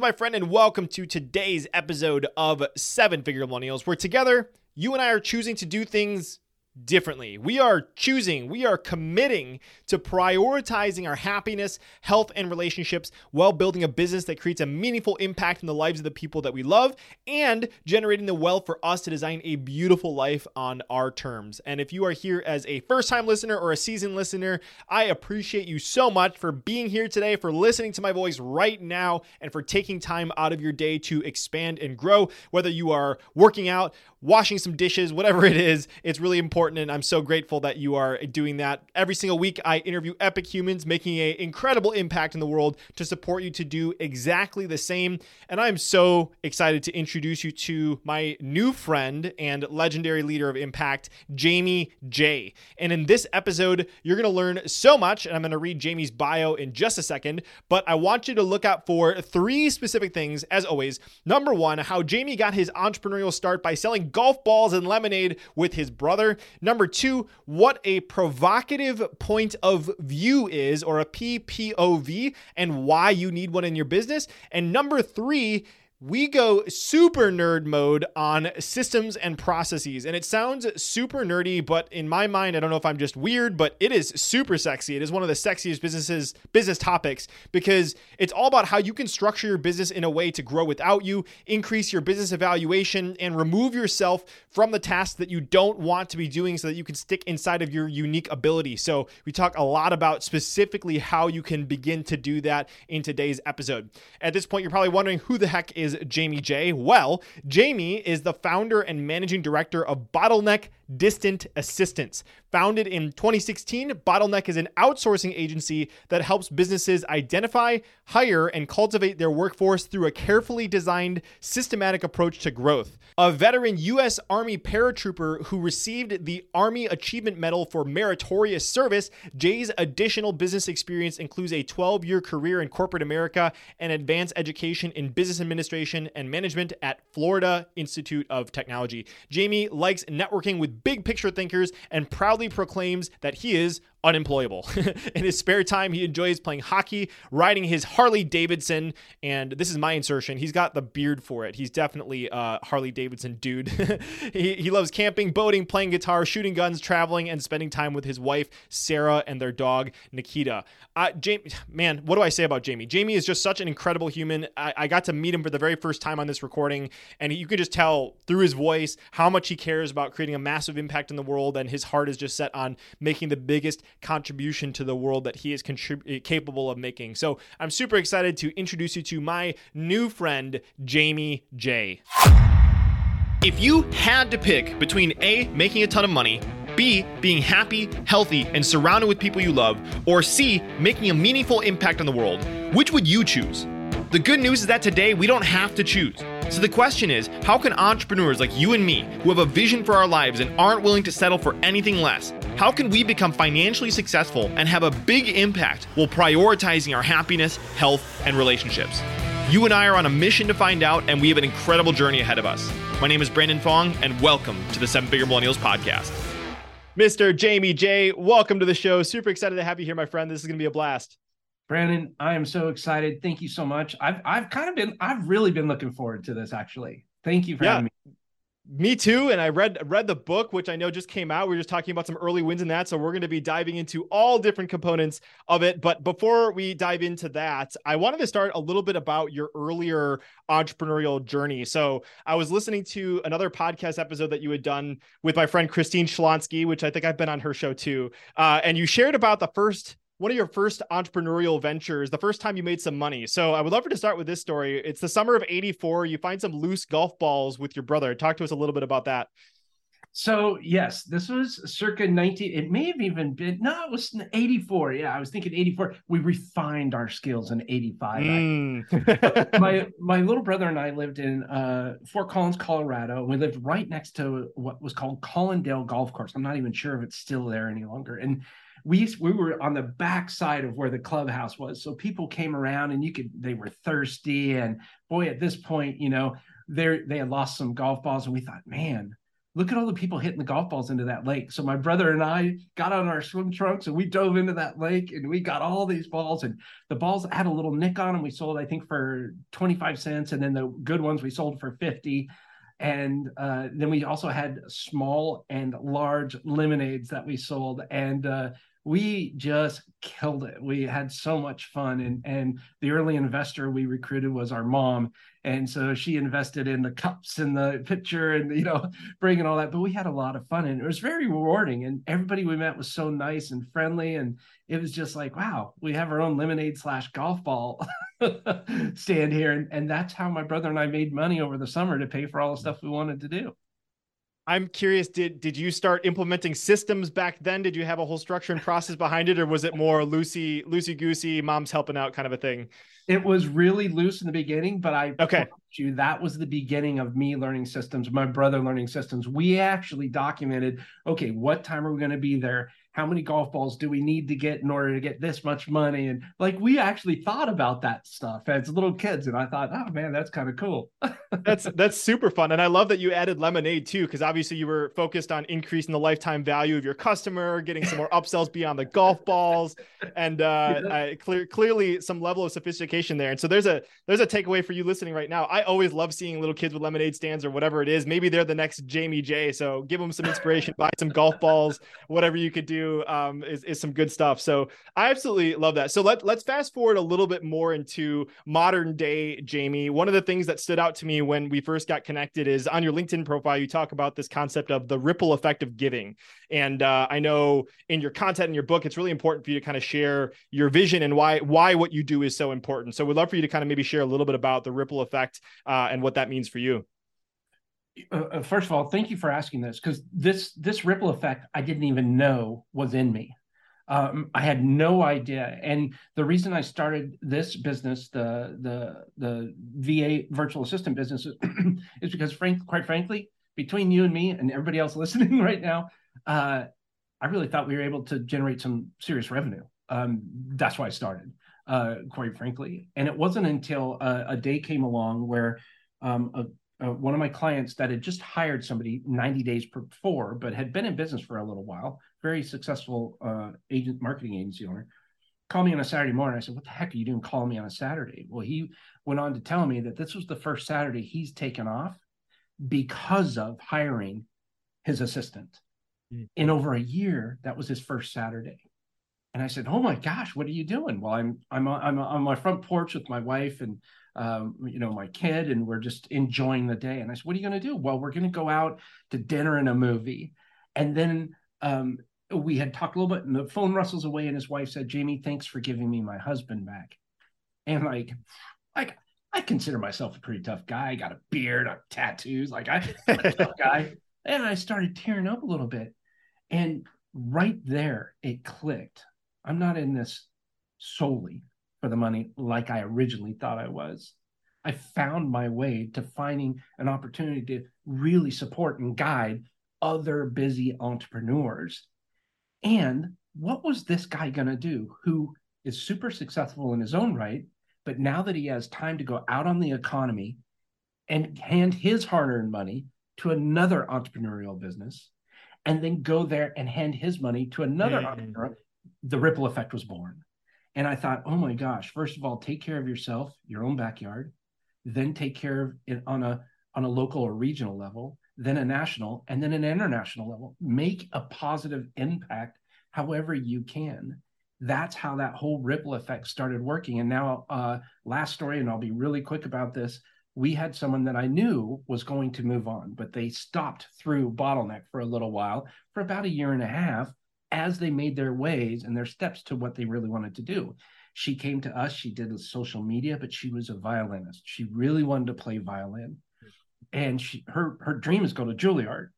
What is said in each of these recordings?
My friend, and welcome to today's episode of Seven Figure Millennials, where together you and I are choosing to do things differently. We are choosing, we are committing to prioritizing our happiness, health, and relationships while building a business that creates a meaningful impact in the lives of the people that we love and generating the wealth for us to design a beautiful life on our terms. And if you are here as a first time listener or a seasoned listener, I appreciate you so much for being here today, for listening to my voice right now, and for taking time out of your day to expand and grow. Whether you are working out, washing some dishes, whatever it is, it's really important. And I'm so grateful that you are doing that. Every single week, I interview epic humans making an incredible impact in the world to support you to do exactly the same. And I'm so excited to introduce you to my new friend and legendary leader of impact, Jaime Jay. And in this episode, you're going to learn so much. And I'm going to read Jaime's bio in just a second. But I want you to look out for three specific things, as always. Number one, how Jaime got his entrepreneurial start by selling golf balls and lemonade with his brother. Number two, what a provocative point of view is, or a PPOV, and why you need one in your business. And number three, we go super nerd mode on systems and processes. And it sounds super nerdy, but in my mind, I don't know if I'm just weird, but it is super sexy. It is one of the sexiest businesses business topics because it's all about how you can structure your business in a way to grow without you, increase your business evaluation, and remove yourself from the tasks that you don't want to be doing so that you can stick inside of your unique ability. So we talk a lot about specifically how you can begin to do that in today's episode. At this point, you're probably wondering who the heck is is Jaime Jay? Well, Jaime is the founder and managing director of Bottleneck Distant Assistants. Founded in 2016, Bottleneck is an outsourcing agency that helps businesses identify, hire, and cultivate their workforce through a carefully designed, systematic approach to growth. A veteran U.S. Army paratrooper who received the Army Achievement Medal for meritorious service, Jay's additional business experience includes a 12 year career in corporate America and advanced education in business administration and management at Florida Institute of Technology. Jaime likes networking with big picture thinkers and proudly proclaims that he is unemployable. in his spare time, he enjoys playing hockey, riding his Harley Davidson, and this is my insertion. He's got the beard for it. He's definitely a Harley Davidson dude. he, he loves camping, boating, playing guitar, shooting guns, traveling, and spending time with his wife, Sarah, and their dog, Nikita. Uh, Jaime, man, what do I say about Jaime? Jaime is just such an incredible human. I, I got to meet him for the very first time on this recording, and you can just tell through his voice how much he cares about creating a massive impact in the world, and his heart is just set on making the biggest contribution to the world that he is contrib- eh, capable of making. So I'm super excited to introduce you to my new friend, Jaime Jay. If you had to pick between A, making a ton of money, B, being happy, healthy, and surrounded with people you love, or C, making a meaningful impact on the world, which would you choose? The good news is that today we don't have to choose. So the question is how can entrepreneurs like you and me, who have a vision for our lives and aren't willing to settle for anything less, how can we become financially successful and have a big impact while prioritizing our happiness, health, and relationships? You and I are on a mission to find out, and we have an incredible journey ahead of us. My name is Brandon Fong, and welcome to the Seven Figure Millennials Podcast. Mr. Jaime Jay, welcome to the show. Super excited to have you here, my friend. This is going to be a blast. Brandon, I am so excited. Thank you so much. I've I've kind of been I've really been looking forward to this actually. Thank you for yeah. having me. Me too. And I read read the book, which I know just came out. We are just talking about some early wins in that. So we're going to be diving into all different components of it. But before we dive into that, I wanted to start a little bit about your earlier entrepreneurial journey. So I was listening to another podcast episode that you had done with my friend Christine Schlonsky, which I think I've been on her show too. Uh, and you shared about the first one of your first entrepreneurial ventures, the first time you made some money. So I would love for to start with this story. It's the summer of 84. You find some loose golf balls with your brother. Talk to us a little bit about that. So yes, this was circa 19. It may have even been no, it was 84. Yeah, I was thinking 84. We refined our skills in 85. Mm. my my little brother and I lived in uh, Fort Collins, Colorado. We lived right next to what was called Collindale Golf Course. I'm not even sure if it's still there any longer. And we we were on the back side of where the clubhouse was. So people came around and you could they were thirsty and boy at this point you know they they had lost some golf balls and we thought man look at all the people hitting the golf balls into that lake. So my brother and i got on our swim trunks and we dove into that lake and we got all these balls and the balls had a little nick on them we sold i think for 25 cents and then the good ones we sold for 50 and uh, then we also had small and large lemonades that we sold. And uh, we just killed it. We had so much fun, and and the early investor we recruited was our mom, and so she invested in the cups and the pitcher and you know bringing all that. But we had a lot of fun, and it was very rewarding. And everybody we met was so nice and friendly, and it was just like wow, we have our own lemonade slash golf ball stand here, and and that's how my brother and I made money over the summer to pay for all the stuff we wanted to do. I'm curious, did did you start implementing systems back then? Did you have a whole structure and process behind it, or was it more loosey loosey goosey, mom's helping out kind of a thing? It was really loose in the beginning, but I okay you that was the beginning of me learning systems, my brother learning systems. We actually documented, okay, what time are we going to be there? how many golf balls do we need to get in order to get this much money and like we actually thought about that stuff as little kids and i thought oh man that's kind of cool that's that's super fun and i love that you added lemonade too because obviously you were focused on increasing the lifetime value of your customer getting some more upsells beyond the golf balls and uh yeah. I, clear, clearly some level of sophistication there and so there's a there's a takeaway for you listening right now i always love seeing little kids with lemonade stands or whatever it is maybe they're the next jaime jay so give them some inspiration buy some golf balls whatever you could do um, is, is some good stuff. So I absolutely love that. So let, let's fast forward a little bit more into modern day Jaime. One of the things that stood out to me when we first got connected is on your LinkedIn profile, you talk about this concept of the ripple effect of giving. And uh, I know in your content in your book, it's really important for you to kind of share your vision and why why what you do is so important. So we'd love for you to kind of maybe share a little bit about the ripple effect uh, and what that means for you. Uh, uh, first of all, thank you for asking this because this this ripple effect I didn't even know was in me. Um, I had no idea, and the reason I started this business, the the the VA virtual assistant business, is because, frank, quite frankly, between you and me and everybody else listening right now, uh, I really thought we were able to generate some serious revenue. Um, that's why I started, uh, quite frankly. And it wasn't until a, a day came along where um, a uh, one of my clients that had just hired somebody 90 days before, but had been in business for a little while, very successful uh, agent marketing agency owner, called me on a Saturday morning. I said, "What the heck are you doing calling me on a Saturday?" Well, he went on to tell me that this was the first Saturday he's taken off because of hiring his assistant. Mm-hmm. In over a year, that was his first Saturday. And I said, "Oh my gosh, what are you doing?" Well, I'm I'm I'm on my front porch with my wife and um, you know, my kid, and we're just enjoying the day. And I said, "What are you going to do?" Well, we're going to go out to dinner and a movie, and then um, we had talked a little bit, and the phone rustles away, and his wife said, "Jaime, thanks for giving me my husband back." And like, like I consider myself a pretty tough guy. I got a beard, I have tattoos, like I, I'm a tough guy. And I started tearing up a little bit, and right there it clicked. I'm not in this solely for the money like I originally thought I was. I found my way to finding an opportunity to really support and guide other busy entrepreneurs. And what was this guy going to do who is super successful in his own right? But now that he has time to go out on the economy and hand his hard earned money to another entrepreneurial business, and then go there and hand his money to another mm-hmm. entrepreneur, the ripple effect was born. And I thought, oh my gosh, first of all, take care of yourself, your own backyard, then take care of it on a on a local or regional level, then a national, and then an international level. Make a positive impact however you can. That's how that whole ripple effect started working. And now, uh, last story, and I'll be really quick about this. We had someone that I knew was going to move on, but they stopped through bottleneck for a little while, for about a year and a half, as they made their ways and their steps to what they really wanted to do. She came to us, she did social media, but she was a violinist. She really wanted to play violin. And she her her dream is go to Juilliard.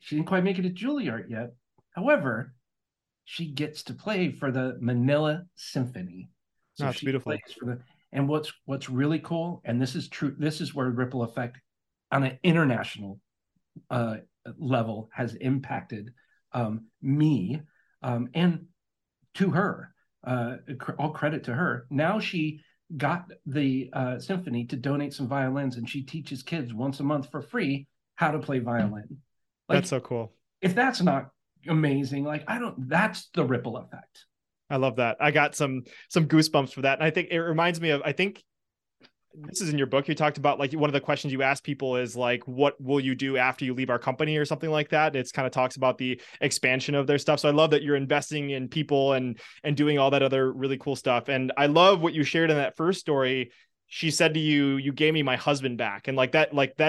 She didn't quite make it to Juilliard yet. However, she gets to play for the Manila Symphony. So That's beautiful. for the, and what's what's really cool, and this is true, this is where ripple effect on an international uh, level has impacted um, me um, and to her. Uh, all credit to her. Now she got the uh, symphony to donate some violins, and she teaches kids once a month for free how to play violin. Like, that's so cool. If that's not amazing, like I don't. That's the ripple effect. I love that. I got some some goosebumps for that, and I think it reminds me of. I think this is in your book you talked about like one of the questions you ask people is like what will you do after you leave our company or something like that? It's kind of talks about the expansion of their stuff. So i love that you're investing in people and and doing all that other really cool stuff. And i love what you shared in that first story. She said to you you gave me my husband back. And like that like that